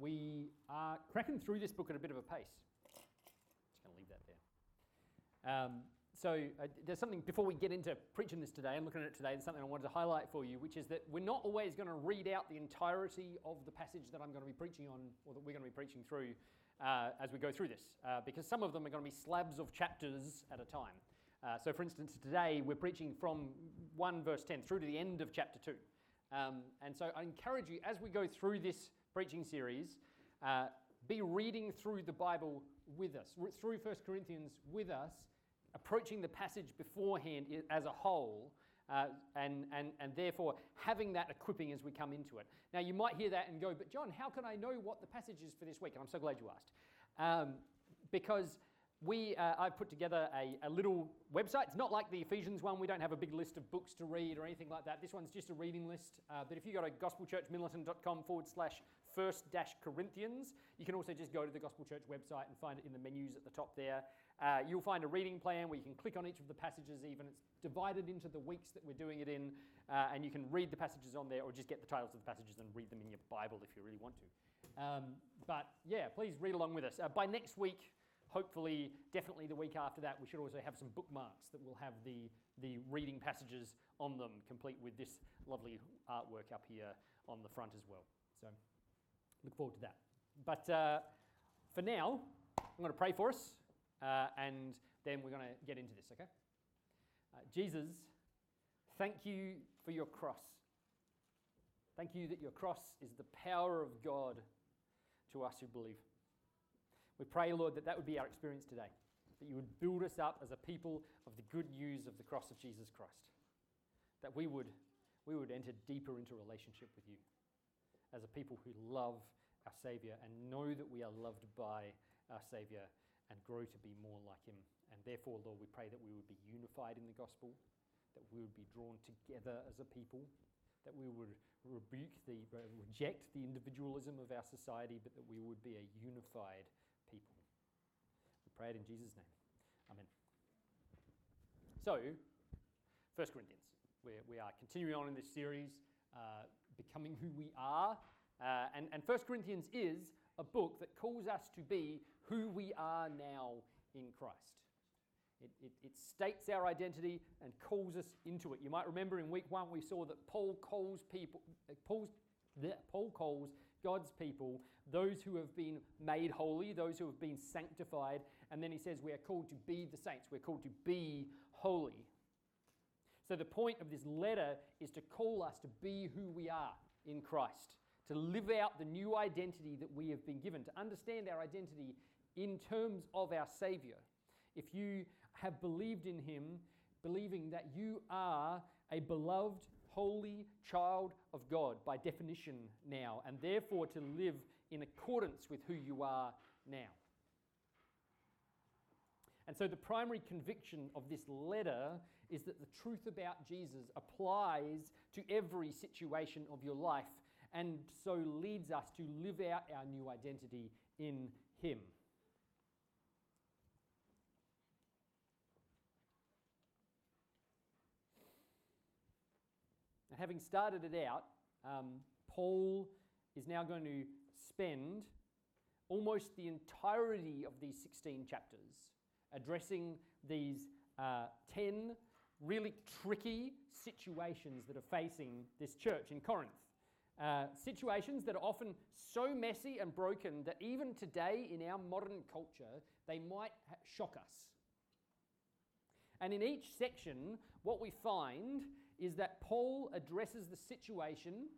we are cracking through this book at a bit of a pace. Just going to leave that there. Um, so uh, there's something before we get into preaching this today and looking at it today. There's something I wanted to highlight for you, which is that we're not always going to read out the entirety of the passage that I'm going to be preaching on, or that we're going to be preaching through uh, as we go through this, uh, because some of them are going to be slabs of chapters at a time. Uh, so, for instance, today we're preaching from 1 verse 10 through to the end of chapter 2. Um, and so I encourage you, as we go through this preaching series, uh, be reading through the Bible with us, through 1 Corinthians with us, approaching the passage beforehand as a whole, uh, and, and, and therefore having that equipping as we come into it. Now, you might hear that and go, but John, how can I know what the passage is for this week? And I'm so glad you asked. Um, because we, uh, I've put together a, a, little website. It's not like the Ephesians one. We don't have a big list of books to read or anything like that. This one's just a reading list. Uh, but if you go to gospelchurchmiddleton.com forward slash first dash Corinthians, you can also just go to the Gospel Church website and find it in the menus at the top there. Uh, you'll find a reading plan where you can click on each of the passages, even. It's divided into the weeks that we're doing it in, uh, and you can read the passages on there or just get the titles of the passages and read them in your Bible if you really want to. Um, but yeah, please read along with us. Uh, by next week, hopefully, definitely the week after that, we should also have some bookmarks that will have the, the reading passages on them, complete with this lovely artwork up here on the front as well. So, look forward to that. But uh, for now, I'm going to pray for us, uh, and then we're going to get into this, okay? Uh, Jesus, thank you for your cross. Thank you that your cross is the power of God to us who believe. We pray, Lord, that that would be our experience today, that you would build us up as a people of the good news of the cross of Jesus Christ, that we would, we would enter deeper into relationship with you as a people who love our Saviour and know that we are loved by our Saviour and grow to be more like Him. And therefore, Lord, we pray that we would be unified in the gospel, that we would be drawn together as a people, that we would rebuke the, reject the individualism of our society, but that we would be a unified people. We pray it in Jesus' name. Amen. So, 1 Corinthians. We're, we are continuing on in this series, uh, Becoming Who We Are. Uh, and, and 1 Corinthians is a book that calls us to be who we are now in Christ. It, it, it, states our identity and calls us into it. You might remember in week one we saw that Paul calls people, Paul's Paul calls God's people those who have been made holy, those who have been sanctified, and then he says we are called to be the saints, we're called to be holy. So the point of this letter is to call us to be who we are in Christ, to live out the new identity that we have been given, to understand our identity in terms of our Savior. If you have believed in Him, believing that you are a beloved holy child of God by definition now, and therefore to live in accordance with who you are now. And so, the primary conviction of this letter is that the truth about Jesus applies to every situation of your life, and so leads us to live out our new identity in Him. And having started it out, um, Paul is now going to spend almost the entirety of these 16 chapters addressing these uh, 10 really tricky situations that are facing this church in Corinth. Uh, situations that are often so messy and broken that even today in our modern culture, they might shock us. And in each section, what we find is that Paul addresses the situation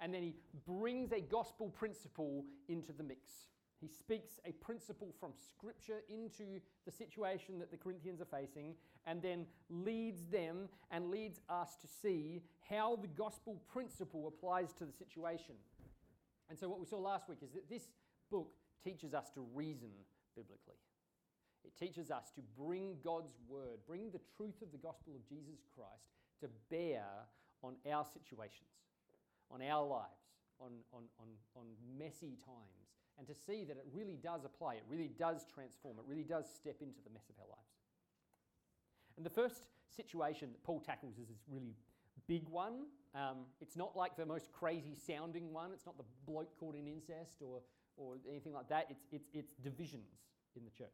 and then he brings a gospel principle into the mix. He speaks a principle from Scripture into the situation that the Corinthians are facing, and then leads them and leads us to see how the gospel principle applies to the situation. And so, what we saw last week is that this book teaches us to reason biblically. It teaches us to bring God's word, bring the truth of the gospel of Jesus Christ to bear on our situations, on our lives, on, on, on, on messy times, and to see that it really does apply, it really does transform, it really does step into the mess of our lives. And the first situation that Paul tackles is this really big one. Um, it's not like the most crazy sounding one. It's not the bloke caught in incest or, or anything like that. It's, it's, it's divisions in the church.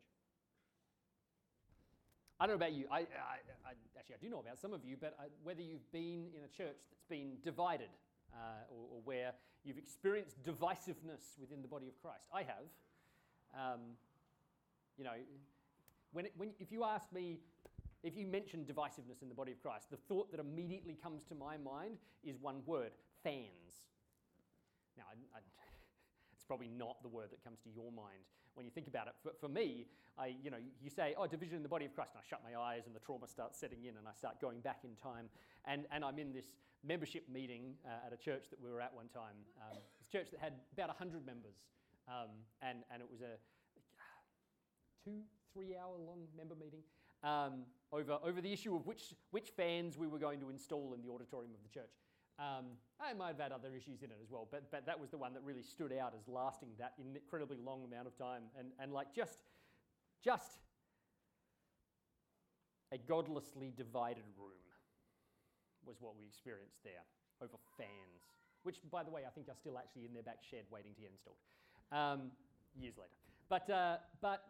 I don't know about you. I, I, I, actually, I do know about some of you, but I, whether you've been in a church that's been divided uh, or, or, where you've experienced divisiveness within the body of Christ, I have. Um, you know, when, it, when if you ask me, if you mention divisiveness in the body of Christ, the thought that immediately comes to my mind is one word: fans. Now, I, it's probably not the word that comes to your mind when you think about it. For, for me, I, you know, you say, oh, division in the body of Christ, and I shut my eyes and the trauma starts setting in and I start going back in time. And, and I'm in this membership meeting uh, at a church that we were at one time. Um, a church that had about 100 members. Um, and, and it was a two, three hour long member meeting um, over, over the issue of which, which fans we were going to install in the auditorium of the church. Um, I might have had other issues in it as well, but, but that was the one that really stood out as lasting that incredibly long amount of time. And, and like just, just a godlessly divided room was what we experienced there over fans, which, by the way, I think are still actually in their back shed waiting to get installed um, years later. But, uh, but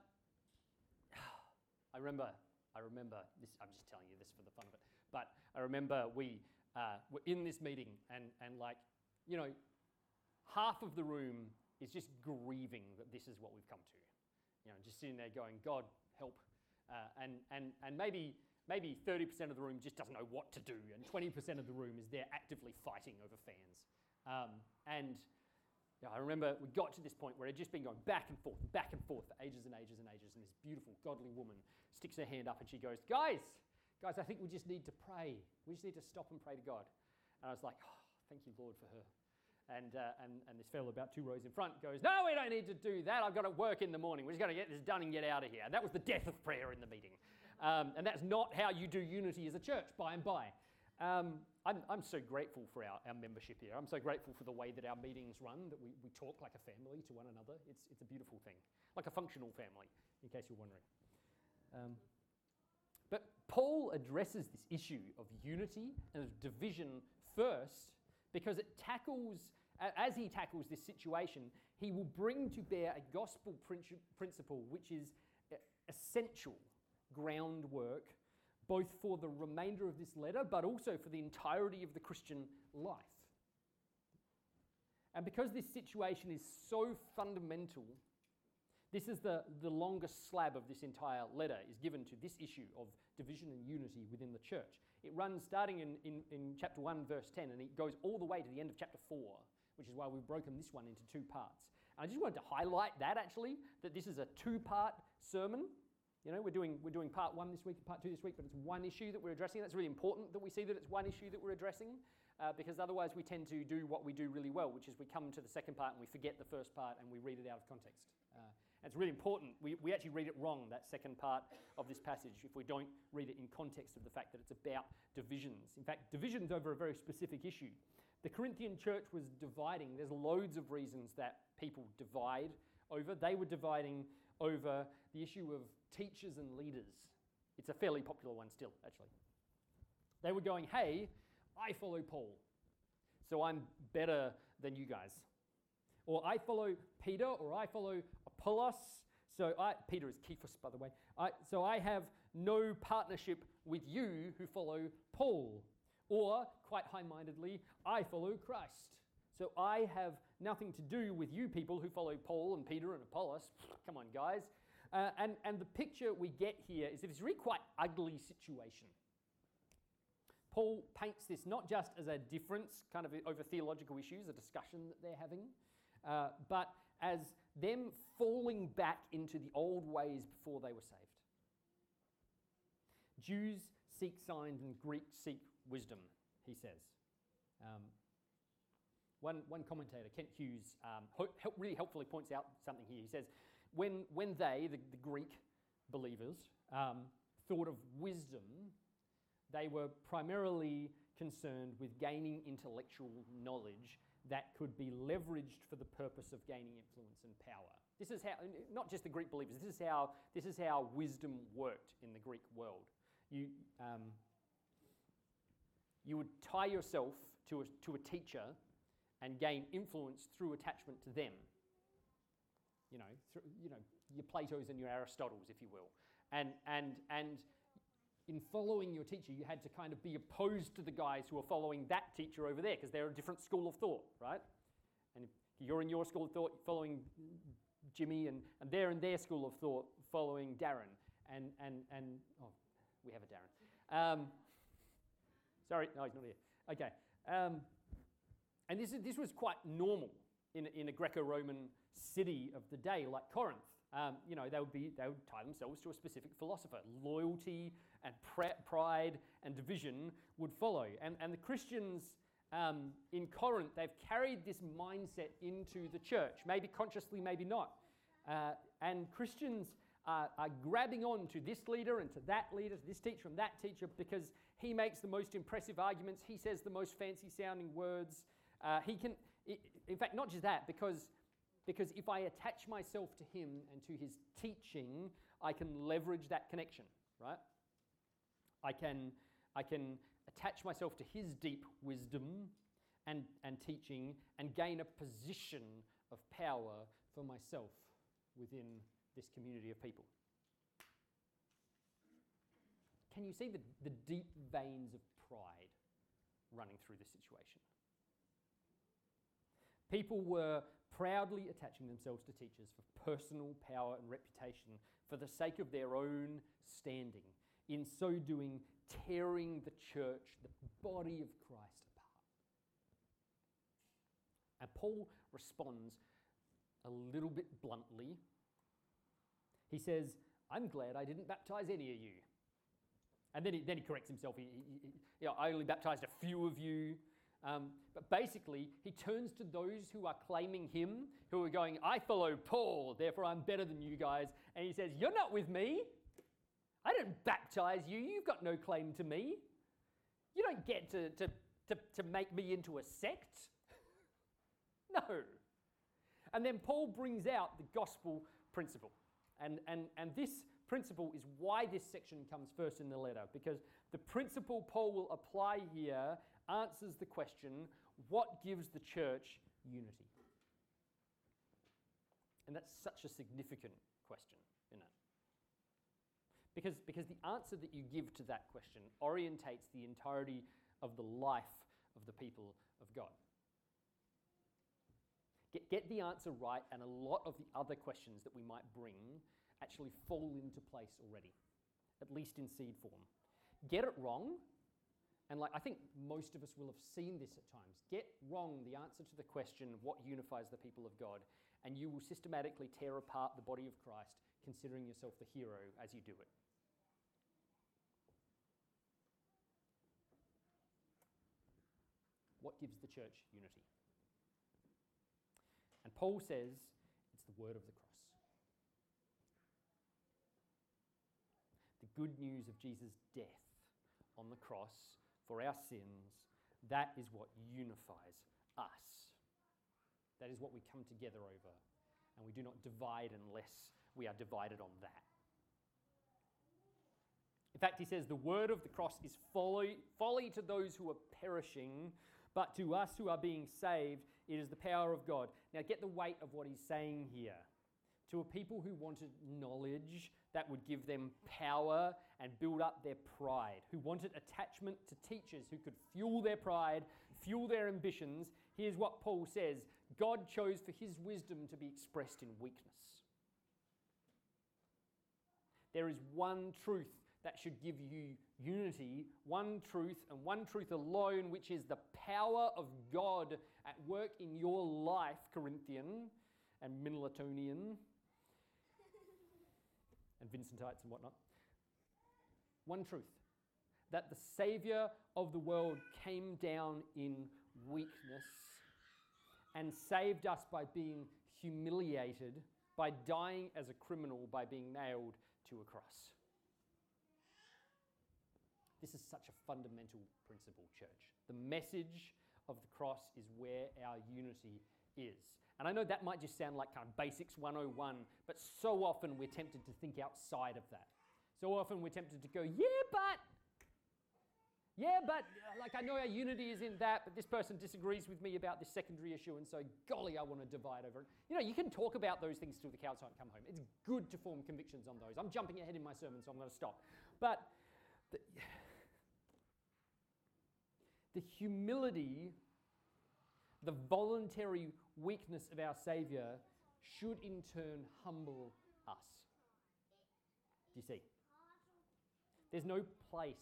I remember, I remember this, I'm just telling you this for the fun of it, but I remember we uh, were in this meeting and, and like, you know, half of the room is just grieving that this is what we've come to. You know, just sitting there going, God, help. Uh, and, and, and maybe, maybe 30% of the room just doesn't know what to do, and 20% of the room is there actively fighting over fans. Um, and you know, I remember we got to this point where it had just been going back and forth, back and forth for ages and ages and ages. And this beautiful, godly woman sticks her hand up and she goes, Guys, guys, I think we just need to pray. We just need to stop and pray to God. And I was like, oh, thank you, Lord, for her. And, uh, and, and this fellow about two rows in front goes, No, we don't need to do that. I've got to work in the morning. We're just going to get this done and get out of here. And that was the death of prayer in the meeting. Um, and that's not how you do unity as a church by and by. Um, I'm, I'm so grateful for our, our membership here. I'm so grateful for the way that our meetings run, that we, we talk like a family to one another. It's, it's a beautiful thing, like a functional family, in case you're wondering. Paul addresses this issue of unity and of division first because it tackles, as he tackles this situation, he will bring to bear a gospel principle which is essential groundwork both for the remainder of this letter but also for the entirety of the Christian life. And because this situation is so fundamental this is the, the longest slab of this entire letter is given to this issue of division and unity within the church. It runs starting in, in, in chapter 1, verse 10, and it goes all the way to the end of chapter 4, which is why we've broken this one into two parts. And I just wanted to highlight that actually, that this is a two part sermon. You know, we're doing, we're doing part one this week, and part two this week, but it's one issue that we're addressing. That's really important that we see that it's one issue that we're addressing. Uh, because otherwise we tend to do what we do really well, which is we come to the second part and we forget the first part and we read it out of context. It's really important. We, we actually read it wrong, that second part of this passage, if we don't read it in context of the fact that it's about divisions. In fact, divisions over a very specific issue. The Corinthian church was dividing. There's loads of reasons that people divide over. They were dividing over the issue of teachers and leaders. It's a fairly popular one still, actually. They were going, hey, I follow Paul, so I'm better than you guys. Or I follow Peter, or I follow Apollos. So I, Peter is Cephas, by the way. I, so I have no partnership with you who follow Paul. Or, quite high mindedly, I follow Christ. So I have nothing to do with you people who follow Paul and Peter and Apollos. Come on, guys. Uh, and, and the picture we get here is it's really quite ugly situation. Paul paints this not just as a difference kind of over theological issues, a discussion that they're having, uh, but as them falling back into the old ways before they were saved. Jews seek signs and Greeks seek wisdom, he says. Um, one, one commentator, Kent Hughes, um, ho- really helpfully points out something here. He says, when, when they, the, the Greek believers, um, thought of wisdom, they were primarily concerned with gaining intellectual knowledge that could be leveraged for the purpose of gaining influence and power. This is how, not just the Greek believers, this is how, this is how wisdom worked in the Greek world. You, um, you would tie yourself to a, to a teacher and gain influence through attachment to them. You know, through, you know, your Plato's and your Aristotles, if you will. And, and, and in following your teacher, you had to kind of be opposed to the guys who are following that teacher over there because they're a different school of thought, right? And if you're in your school of thought following Jimmy, and, and they're in their school of thought following Darren. And, and, and oh, we have a Darren. Um, sorry, no, he's not here. Okay. Um, and this, is, this was quite normal in, in a Greco Roman city of the day like Corinth. Um, you know, they would, be, they would tie themselves to a specific philosopher. Loyalty and pride and division would follow. And, and the Christians um, in Corinth, they've carried this mindset into the church, maybe consciously, maybe not. Uh, and Christians are, are, grabbing on to this leader and to that leader, to this teacher and that teacher, because he makes the most impressive arguments, he says the most fancy sounding words. Uh, he can, in fact, not just that, because, because if I attach myself to him and to his teaching, I can leverage that connection, right? I can, I can attach myself to his deep wisdom and, and teaching and gain a position of power for myself within this community of people. Can you see the, the deep veins of pride running through this situation? People were proudly attaching themselves to teachers for personal power and reputation for the sake of their own standing. In so doing, tearing the church, the body of Christ, apart. And Paul responds a little bit bluntly. He says, I'm glad I didn't baptize any of you. And then he, then he corrects himself. He, he, he you know, I only baptized a few of you. Um, but basically, he turns to those who are claiming him, who are going, I follow Paul, therefore I'm better than you guys. And he says, You're not with me. I didn't baptize you. You've got no claim to me. You don't get to, to, to, to make me into a sect. no. And then Paul brings out the gospel principle. And, and, and this principle is why this section comes first in the letter, because the principle Paul will apply here answers the question what gives the church unity? And that's such a significant question? Because, because the answer that you give to that question orientates the entirety of the life of the people of God. Get, get the answer right, and a lot of the other questions that we might bring actually fall into place already, at least in seed form. Get it wrong, and like I think most of us will have seen this at times. Get wrong the answer to the question, what unifies the people of God, and you will systematically tear apart the body of Christ, considering yourself the hero as you do it. What gives the church unity? And Paul says it's the word of the cross. The good news of Jesus' death on the cross for our sins, that is what unifies us. That is what we come together over. And we do not divide unless we are divided on that. In fact, he says the word of the cross is folly, folly to those who are perishing, but to us who are being saved, it is the power of God. Now, get the weight of what he's saying here. To a people who wanted knowledge that would give them power and build up their pride, who wanted attachment to teachers who could fuel their pride, fuel their ambitions, here's what Paul says God chose for his wisdom to be expressed in weakness. There is one truth that should give you unity, one truth and one truth alone, which is the power of God at work in your life, Corinthian and Middletonian and Vincentites and whatnot. One truth that the Savior of the world came down in weakness and saved us by being humiliated, by dying as a criminal, by being nailed to a cross. This is such a fundamental principle, church. The message of the cross is where our unity is. And I know that might just sound like kind of basics 101, but so often we're tempted to think outside of that. So often we're tempted to go, yeah, but Yeah, but like I know our unity is in that, but this person disagrees with me about this secondary issue, and so golly, I want to divide over it. You know, you can talk about those things till the cows don't come home. It's good to form convictions on those. I'm jumping ahead in my sermon, so I'm going to stop. But the, the humility, the voluntary weakness of our Saviour should in turn humble us. Do you see? There's no place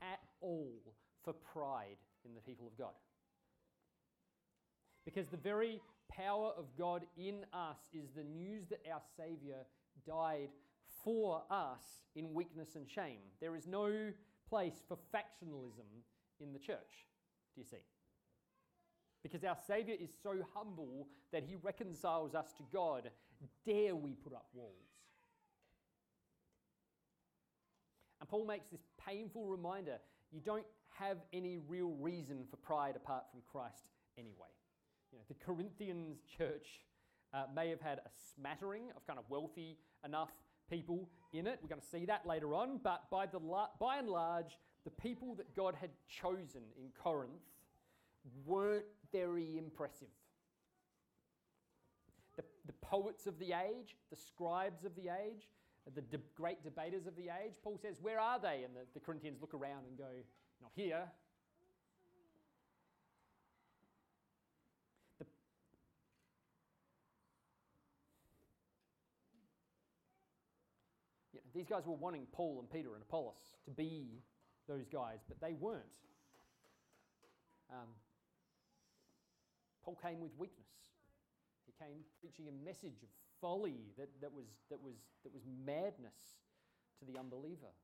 at all for pride in the people of God. Because the very power of God in us is the news that our Saviour died for us in weakness and shame. There is no place for factionalism in the church. Do you see? Because our Saviour is so humble that he reconciles us to God. Dare we put up walls? And Paul makes this painful reminder you don't have any real reason for pride apart from Christ anyway. You know, the Corinthians church uh, may have had a smattering of kind of wealthy enough people in it. We're going to see that later on. But by, the la- by and large, the people that God had chosen in Corinth weren't very impressive. The, the poets of the age, the scribes of the age, the de- great debaters of the age, Paul says, Where are they? And the, the Corinthians look around and go, Not here. The, these guys were wanting Paul and Peter and Apollos to be those guys, but they weren't. Um, Paul came with weakness. He came preaching a message of folly that, that, was, that, was, that was madness to the unbeliever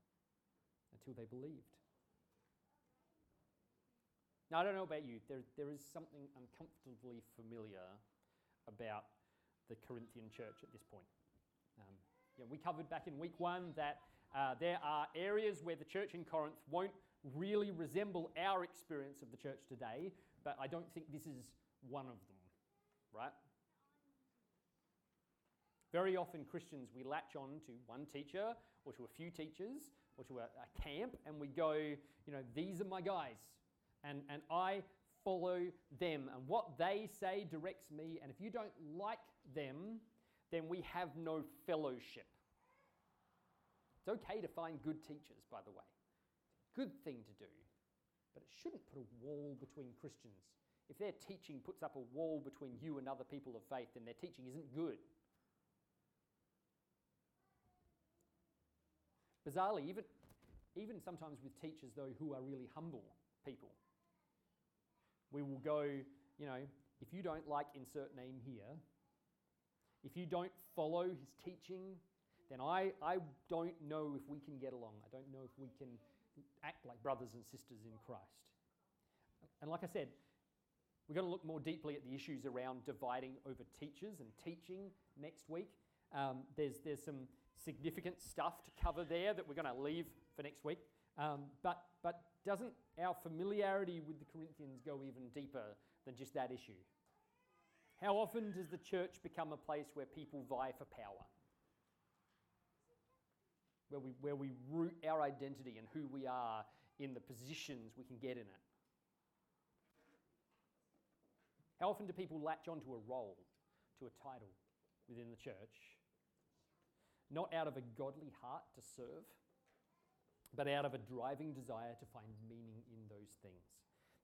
until they believed. Now, I don't know about you, there, there is something uncomfortably familiar about the Corinthian church at this point. Um, know, we covered back in week one that uh, there are areas where the church in Corinth won't really resemble our experience of the church today, but I don't think this is one of them, right? Very often, Christians, we latch on to one teacher or to a few teachers or to a, a, camp and we go, you know, these are my guys. And, and I follow them. And what they say directs me. And if you don't like them, then we have no fellowship. It's okay to find good teachers, by the way. Good thing to do. But it shouldn't put a wall between Christians. If their teaching puts up a wall between you and other people of faith, then their teaching isn't good. Bizarrely, even, even sometimes with teachers, though, who are really humble people, we will go, you know, if you don't like insert name here, if you don't follow his teaching, then I, I don't know if we can get along. I don't know if we can act like brothers and sisters in Christ. And like I said, we're going to look more deeply at the issues around dividing over teachers and teaching next week. Um, there's, there's some significant stuff to cover there that we're going to leave for next week. Um, but, but doesn't our familiarity with the Corinthians go even deeper than just that issue? How often does the church become a place where people vie for power? Where we, where we root our identity and who we are in the positions we can get in it? How often do people latch onto a role, to a title within the church, not out of a godly heart to serve, but out of a driving desire to find meaning in those things.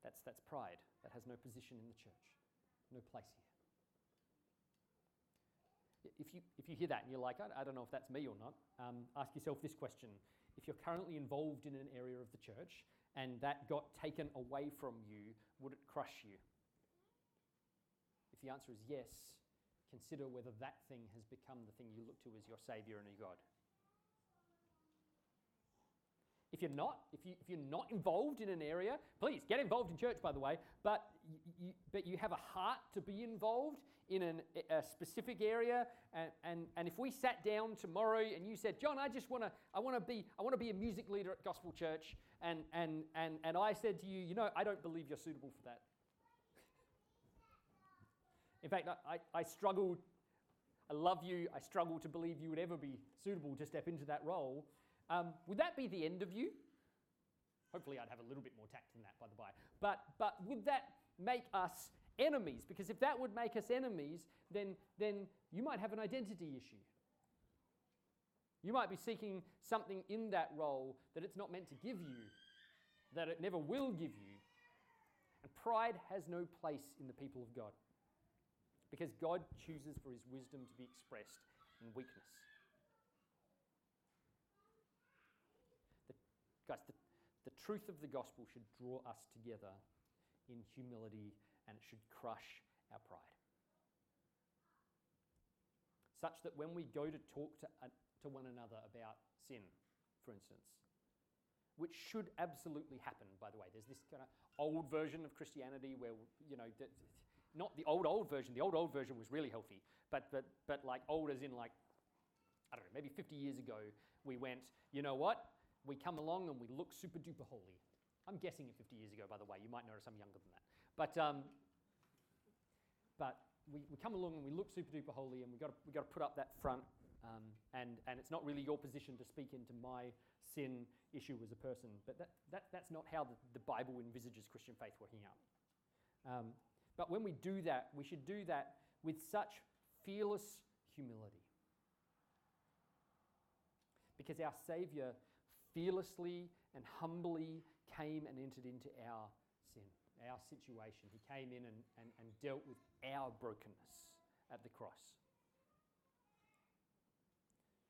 That's, that's pride. That has no position in the church, no place here. If you, if you hear that and you're like, I, I don't know if that's me or not, um, ask yourself this question. If you're currently involved in an area of the church and that got taken away from you, would it crush you? If the answer is yes, consider whether that thing has become the thing you look to as your Savior and your God. If you're not, if, you, if you're not involved in an area, please get involved in church, by the way, but you, but you have a heart to be involved in an, a specific area. And, and, and if we sat down tomorrow and you said, John, I just want to, I want to be, I want to be a music leader at Gospel Church, and, and, and, and I said to you, you know, I don't believe you're suitable for that. In fact, I, I, I struggled, I love you, I struggle to believe you would ever be suitable to step into that role. Um, would that be the end of you? Hopefully, I'd have a little bit more tact than that, by the by. But, but would that make us enemies? Because if that would make us enemies, then, then you might have an identity issue. You might be seeking something in that role that it's not meant to give you, that it never will give you. And pride has no place in the people of God because God chooses for his wisdom to be expressed in weakness. The, guys, the, the truth of the gospel should draw us together in humility and it should crush our pride. Such that when we go to talk to, uh, to one another about sin, for instance, which should absolutely happen, by the way. There's this kind of old version of Christianity where, you know, not the old, old version. The old, old version was really healthy, but, but, but like old as in like, I don't know, maybe 50 years ago, we went, you know what? We come along and we look super duper holy. I'm guessing at 50 years ago, by the way. You might notice I'm younger than that. But, um, but we, we come along and we look super duper holy and we've got we got to put up that front. Um, and, and it's not really your position to speak into my sin issue as a person. But that, that, that's not how the, the Bible envisages Christian faith working out. Um, but when we do that, we should do that with such fearless humility. Because our Saviour fearlessly and humbly came and entered into our our situation. He came in and, and, and dealt with our brokenness at the cross.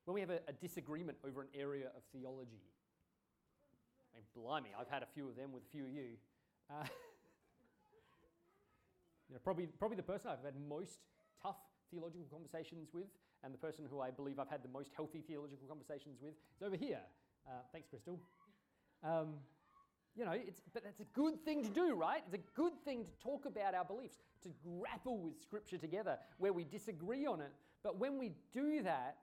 When we have a, a disagreement over an area of theology, I mean, blimey, I've had a few of them with a few of you. Uh, you know, probably, probably the person I've had most tough theological conversations with, and the person who I believe I've had the most healthy theological conversations with is over here. Uh, thanks, Crystal. Um, you know, it's, but that's a good thing to do, right? It's a good thing to talk about our beliefs, to grapple with Scripture together where we disagree on it. But when we do that,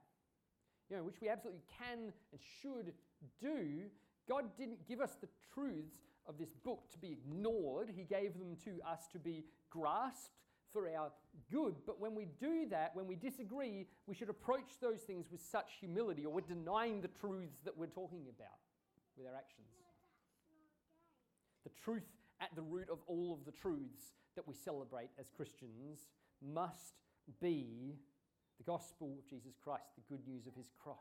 you know, which we absolutely can and should do, God didn't give us the truths of this book to be ignored. He gave them to us to be grasped for our good. But when we do that, when we disagree, we should approach those things with such humility, or we're denying the truths that we're talking about with our actions. The truth at the root of all of the truths that we celebrate as Christians must be the gospel of Jesus Christ, the good news of his cross.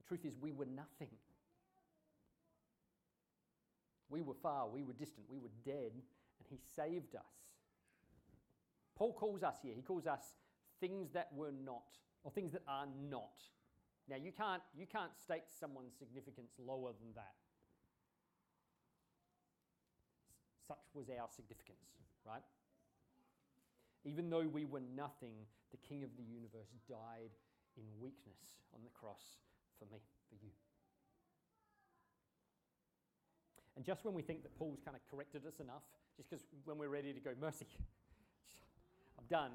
The truth is, we were nothing. We were far, we were distant, we were dead, and he saved us. Paul calls us here, he calls us things that were not, or things that are not. Now, you can't, you can't state someone's significance lower than that. Such was our significance, right? Even though we were nothing, the King of the universe died in weakness on the cross for me, for you. And just when we think that Paul's kind of corrected us enough, just because when we're ready to go, mercy, I'm done,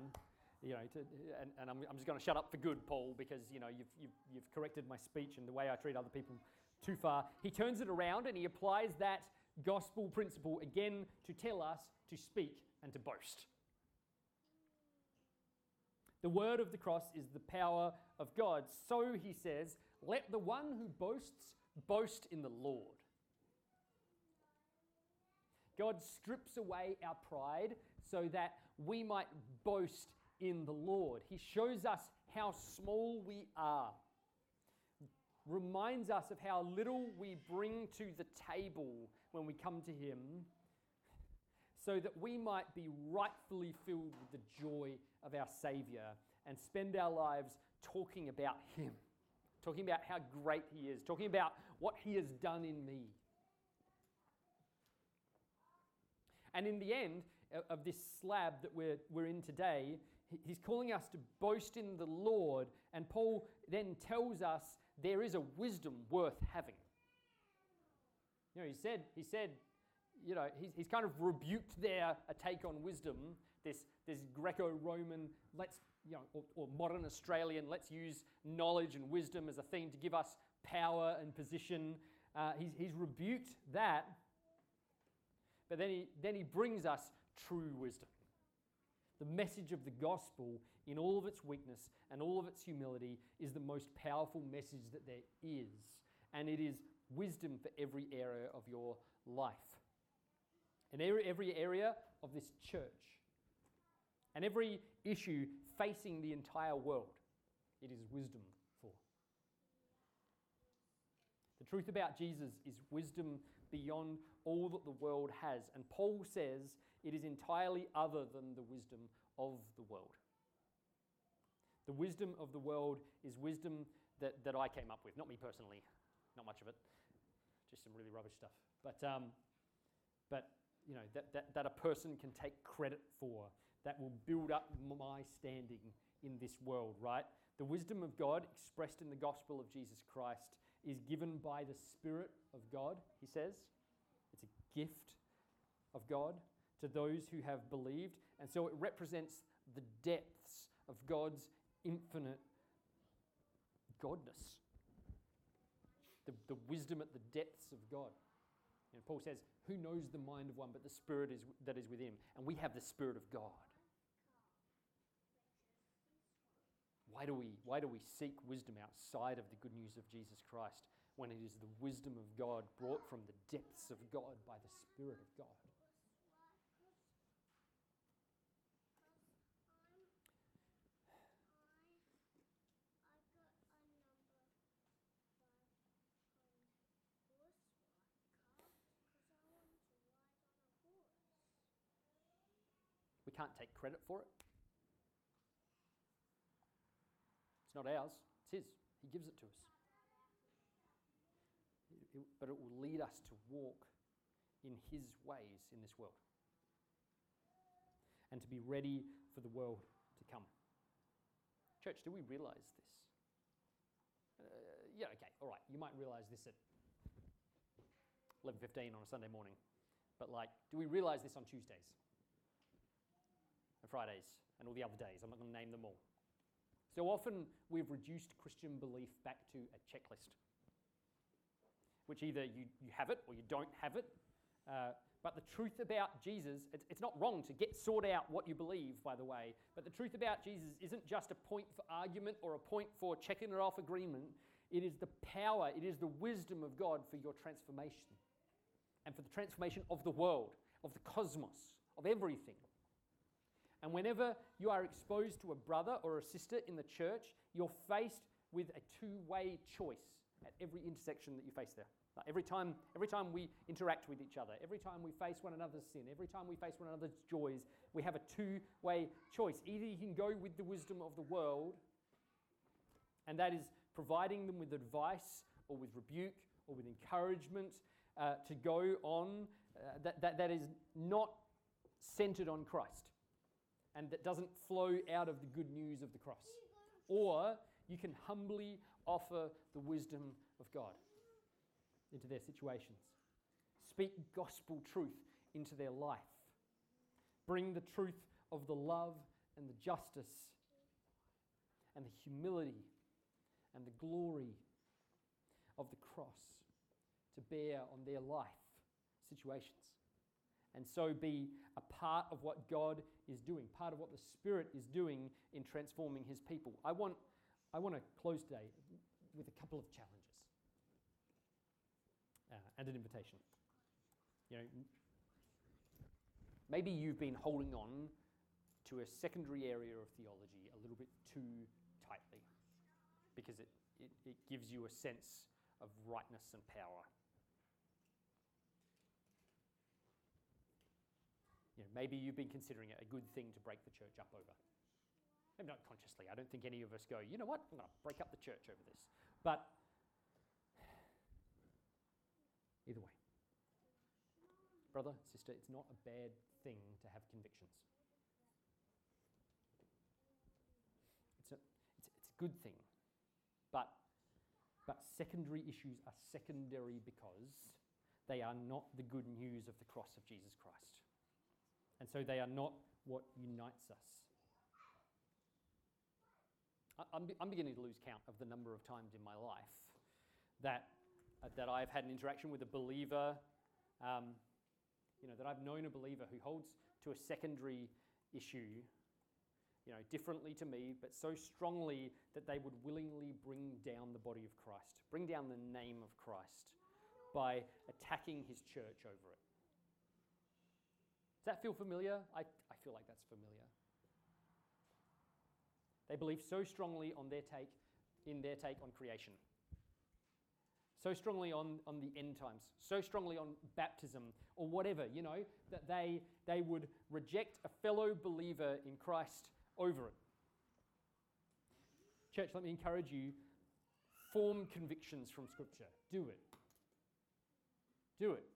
you know, to, and, and I'm, I'm just going to shut up for good, Paul, because, you know, you've, you've, you've corrected my speech and the way I treat other people too far. He turns it around and he applies that gospel principle again to tell us to speak and to boast. The word of the cross is the power of God. So he says, let the one who boasts boast in the Lord. God strips away our pride so that we might boast in the Lord. He shows us how small we are, reminds us of how little we bring to the table when we come to Him, so that we might be rightfully filled with the joy of our Savior and spend our lives talking about Him, talking about how great He is, talking about what He has done in me. And in the end uh, of this slab that we're, we're in today, he's calling us to boast in the Lord. And Paul then tells us there is a wisdom worth having. You know, he said, he said, you know, he's, he's kind of rebuked their a take on wisdom, this, this Greco-Roman, let's, you know, or, or modern Australian, let's use knowledge and wisdom as a theme to give us power and position. Uh, he's, he's rebuked that, but then he, then he brings us true wisdom The message of the gospel, in all of its weakness and all of its humility, is the most powerful message that there is. And it is wisdom for every area of your life. And every, area of this church. And every issue facing the entire world, it is wisdom for. The truth about Jesus is wisdom beyond all that the world has. And Paul says it is entirely other than the wisdom of the world. The wisdom of the world is wisdom that, that I came up with, not me personally, not much of it, just some really rubbish stuff. But, um, but you know, that, that, that a person can take credit for, that will build up my standing in this world, right? The wisdom of God expressed in the gospel of Jesus Christ is given by the Spirit of God, he says. It's a gift of God to those who have believed. And so it represents the depths of God's infinite godness, the, the wisdom at the depths of God. And Paul says, Who knows the mind of one but the Spirit is, that is within? And we have the Spirit of God. Why do, we, why do we seek wisdom outside of the good news of Jesus Christ when it is the wisdom of God brought from the depths of God by the Spirit of God? Can't take credit for it. It's not ours, it's His. He gives it to us. But it will lead us to walk in His ways in this world and to be ready for the world to come. Church, do we realize this? Uh, yeah, okay, all right. You might realize this at 11:15 on a Sunday morning, but like, do we realize this on Tuesdays and Fridays and all the other days? I'm not going to name them all. So often we've reduced Christian belief back to a checklist, which either you, you have it or you don't have it. Uh, but the truth about Jesus, it's, it's not wrong to get sort out what you believe, by the way, but the truth about Jesus isn't just a point for argument or a point for checking it off agreement. It is the power, it is the wisdom of God for your transformation and for the transformation of the world, of the cosmos, of everything. And whenever you are exposed to a brother or a sister in the church, you're faced with a two way choice at every intersection that you face there. Like every, time, every time we interact with each other, every time we face one another's sin, every time we face one another's joys, we have a two way choice. Either you can go with the wisdom of the world, and that is providing them with advice or with rebuke or with encouragement uh, to go on uh, that, that, that is not centered on Christ and that doesn't flow out of the good news of the cross. Or you can humbly offer the wisdom of God into their situations. Speak gospel truth into their life. Bring the truth of the love and the justice and the humility and the glory of the cross to bear on their life situations and so be a part of what God is doing, part of what the Spirit is doing in transforming His people. I want, I want to close today with a couple of challenges uh, and an invitation. You know, maybe you've been holding on to a secondary area of theology a little bit too tightly because it, it, it gives you a sense of rightness and power. You know, maybe you've been considering it a good thing to break the church up over. Maybe not consciously. I don't think any of us go, you know what, I'm going to break up the church over this. But either way, brother, sister, it's not a bad thing to have convictions. It's a, it's, it's a good thing. But, but secondary issues are secondary because they are not the good news of the cross of Jesus Christ. And so they are not what unites us. I'm, I'm beginning to lose count of the number of times in my life that, uh, that I've had an interaction with a believer, um, you know, that I've known a believer who holds to a secondary issue you know, differently to me, but so strongly that they would willingly bring down the body of Christ, bring down the name of Christ by attacking his church over it. Does that feel familiar? I, I feel like that's familiar. They believe so strongly on their take, in their take on creation, so strongly on, on the end times, so strongly on baptism or whatever, you know, that they, they would reject a fellow believer in Christ over it. Church, let me encourage you form convictions from Scripture. Do it. Do it.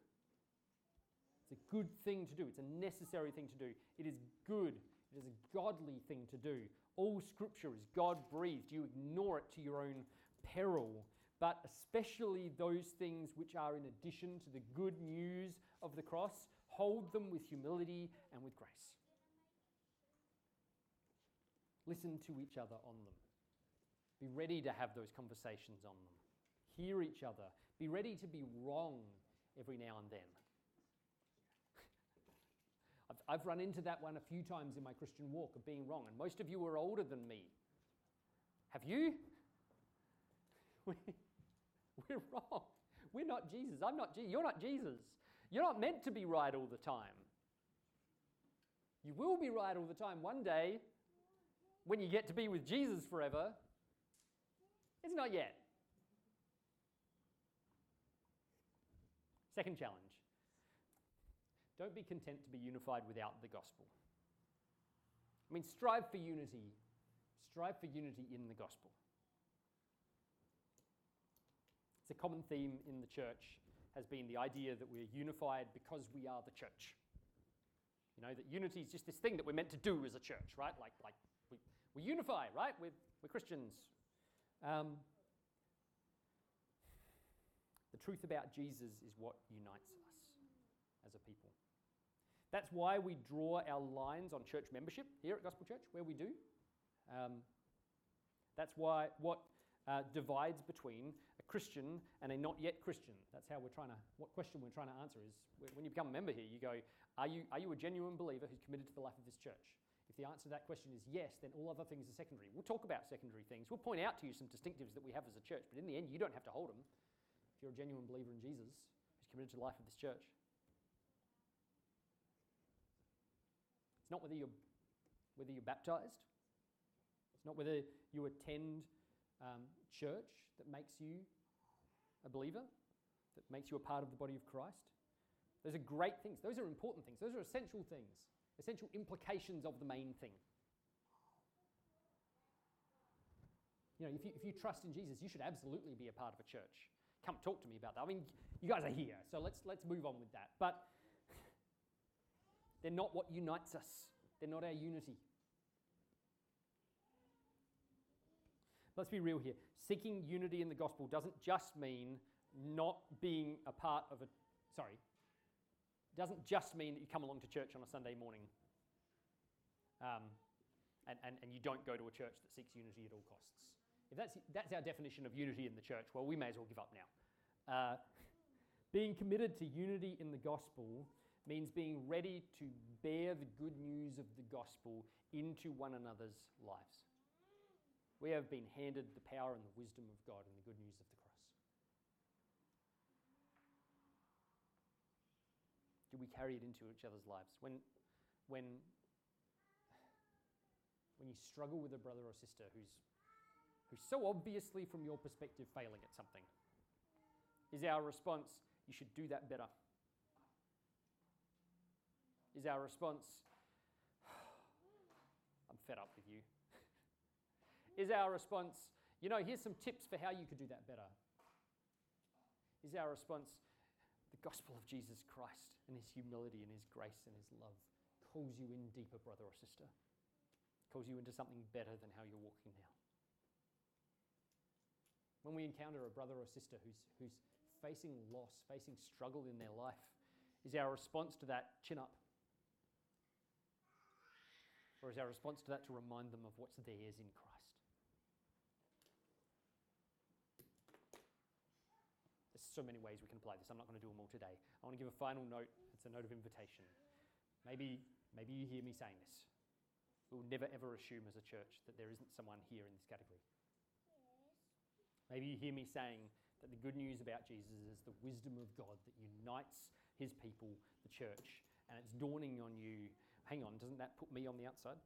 It's a good thing to do. It's a necessary thing to do. It is good. It is a godly thing to do. All Scripture is God breathed. You ignore it to your own peril. But especially those things which are in addition to the good news of the cross, hold them with humility and with grace. Listen to each other on them. Be ready to have those conversations on them. Hear each other. Be ready to be wrong every now and then. I've, run into that one a few times in my Christian walk of being wrong, and most of you are older than me. Have you? We're wrong. We're not Jesus. I'm not Jesus. You're not Jesus. You're not meant to be right all the time. You will be right all the time one day when you get to be with Jesus forever. It's not yet. Second challenge don't be content to be unified without the gospel. I mean, strive for unity. Strive for unity in the gospel. It's a common theme in the church has been the idea that we're unified because we are the church. You know, that unity is just this thing that we're meant to do as a church, right? Like, like we, we unify, right? We're, we're Christians. Um, the truth about Jesus is what unites us as a people. That's why we draw our lines on church membership here at Gospel Church, where we do. Um, that's why what uh, divides between a Christian and a not yet Christian. That's how we're trying to, what question we're trying to answer is when you become a member here, you go, are you, are you a genuine believer who's committed to the life of this church? If the answer to that question is yes, then all other things are secondary. We'll talk about secondary things. We'll point out to you some distinctives that we have as a church, but in the end, you don't have to hold them if you're a genuine believer in Jesus who's committed to the life of this church. It's not whether you're, whether you're baptized, it's not whether you attend um, church that makes you a believer, that makes you a part of the body of Christ. Those are great things. Those are important things. Those are essential things, essential implications of the main thing. You know, if you, if you trust in Jesus, you should absolutely be a part of a church. Come talk to me about that. I mean, you guys are here, so let's, let's move on with that. But they're not what unites us, they're not our unity. let's be real here. Seeking unity in the gospel doesn't just mean not being a part of a, sorry, doesn't just mean that you come along to church on a Sunday morning um, and, and, and you don't go to a church that seeks unity at all costs. If that's, that's our definition of unity in the church, well, we may as well give up now. Uh, being committed to unity in the gospel means being ready to bear the good news of the gospel into one another's lives. We have been handed the power and the wisdom of God and the good news of the cross. Do we carry it into each other's lives? When, when, when you struggle with a brother or sister who's, who's so obviously, from your perspective, failing at something, is our response, you should do that better? Is our response, I'm fed up with you? Is our response, you know, here's some tips for how you could do that better? Is our response, the gospel of Jesus Christ and his humility and his grace and his love calls you in deeper, brother or sister, calls you into something better than how you're walking now. When we encounter a brother or sister who's, who's facing loss, facing struggle in their life, is our response to that chin up? Or is our response to that to remind them of what's theirs in Christ? There's so many ways we can apply this. I'm not going to do them all today. I want to give a final note. It's a note of invitation. Maybe, maybe you hear me saying this. We will never ever assume as a church that there isn't someone here in this category. Maybe you hear me saying that the good news about Jesus is the wisdom of God that unites his people, the church, and it's dawning on you hang on, doesn't that put me on the outside?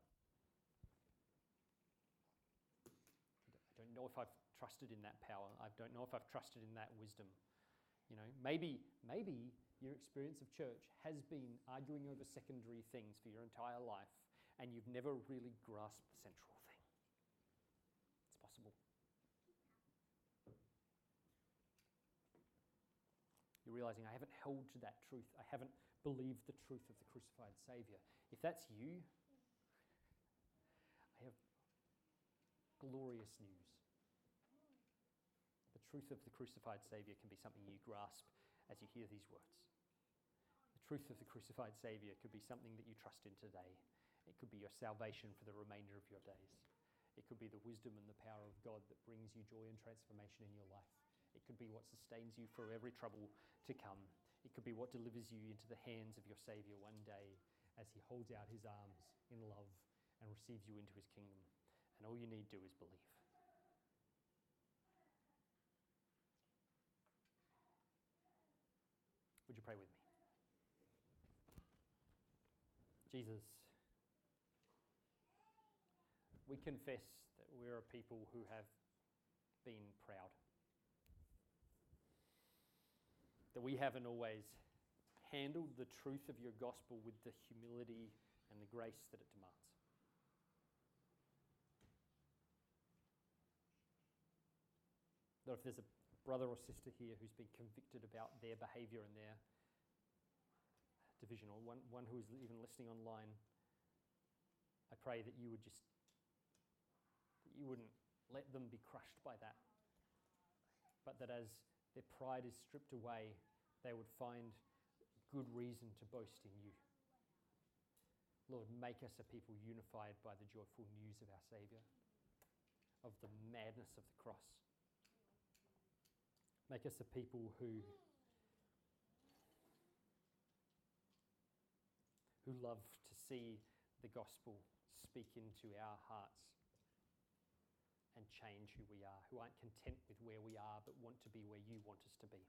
I don't know if I've trusted in that power. I don't know if I've trusted in that wisdom. You know, maybe, maybe your experience of church has been arguing over secondary things for your entire life and you've never really grasped the central thing. It's possible. You're realizing I haven't held to that truth. I haven't believed the truth of the crucified Savior. If that's you, I have glorious news. The truth of the crucified Savior can be something you grasp as you hear these words. The truth of the crucified Savior could be something that you trust in today. It could be your salvation for the remainder of your days. It could be the wisdom and the power of God that brings you joy and transformation in your life. It could be what sustains you through every trouble to come. It could be what delivers you into the hands of your Saviour one day as He holds out His arms in love and receives you into His kingdom. And all you need to do is believe. Would you pray with me? Jesus, we confess that we're a people who have been proud. That we haven't always handled the truth of your gospel with the humility and the grace that it demands. Lord, if there's a brother or sister here who's been convicted about their behavior and their division, or one, one who is even listening online, I pray that you would just, that you wouldn't let them be crushed by that, but that as their pride is stripped away, they would find good reason to boast in you. Lord, make us a people unified by the joyful news of our Saviour, of the madness of the cross. Make us a people who, who love to see the gospel speak into our hearts and change who we are, who aren't content with where we are but want to be where you want us to be.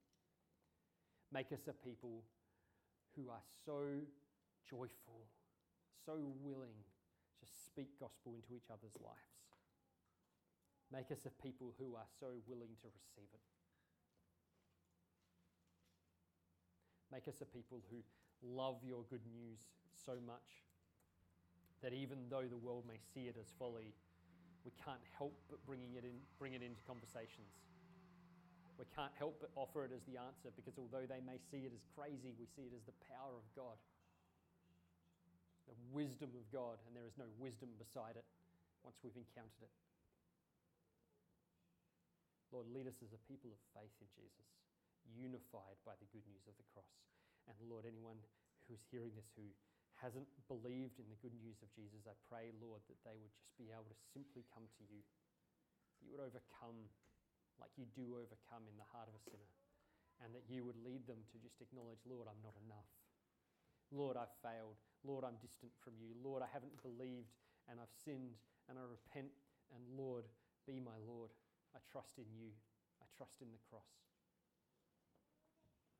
Make us a people who are so joyful, so willing to speak gospel into each other's lives. Make us a people who are so willing to receive it. Make us a people who love your good news so much that even though the world may see it as folly, we can't help but bringing it in, bring it into conversations. We can't help but offer it as the answer because although they may see it as crazy, we see it as the power of God, the wisdom of God, and there is no wisdom beside it once we've encountered it. Lord, lead us as a people of faith in Jesus, unified by the good news of the cross. And Lord, anyone who's hearing this who hasn't believed in the good news of Jesus, I pray, Lord, that they would just be able to simply come to you. You would overcome like you do overcome in the heart of a sinner, and that you would lead them to just acknowledge, Lord, I'm not enough. Lord, I've failed. Lord, I'm distant from you. Lord, I haven't believed and I've sinned and I repent. And Lord, be my Lord. I trust in you. I trust in the cross.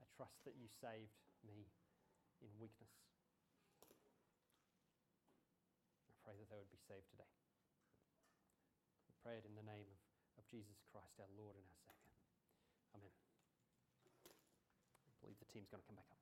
I trust that you saved me in weakness. pray that they would be saved today. We pray it in the name of, of Jesus Christ, our Lord and our Saviour. Amen. I believe the team's going to come back up.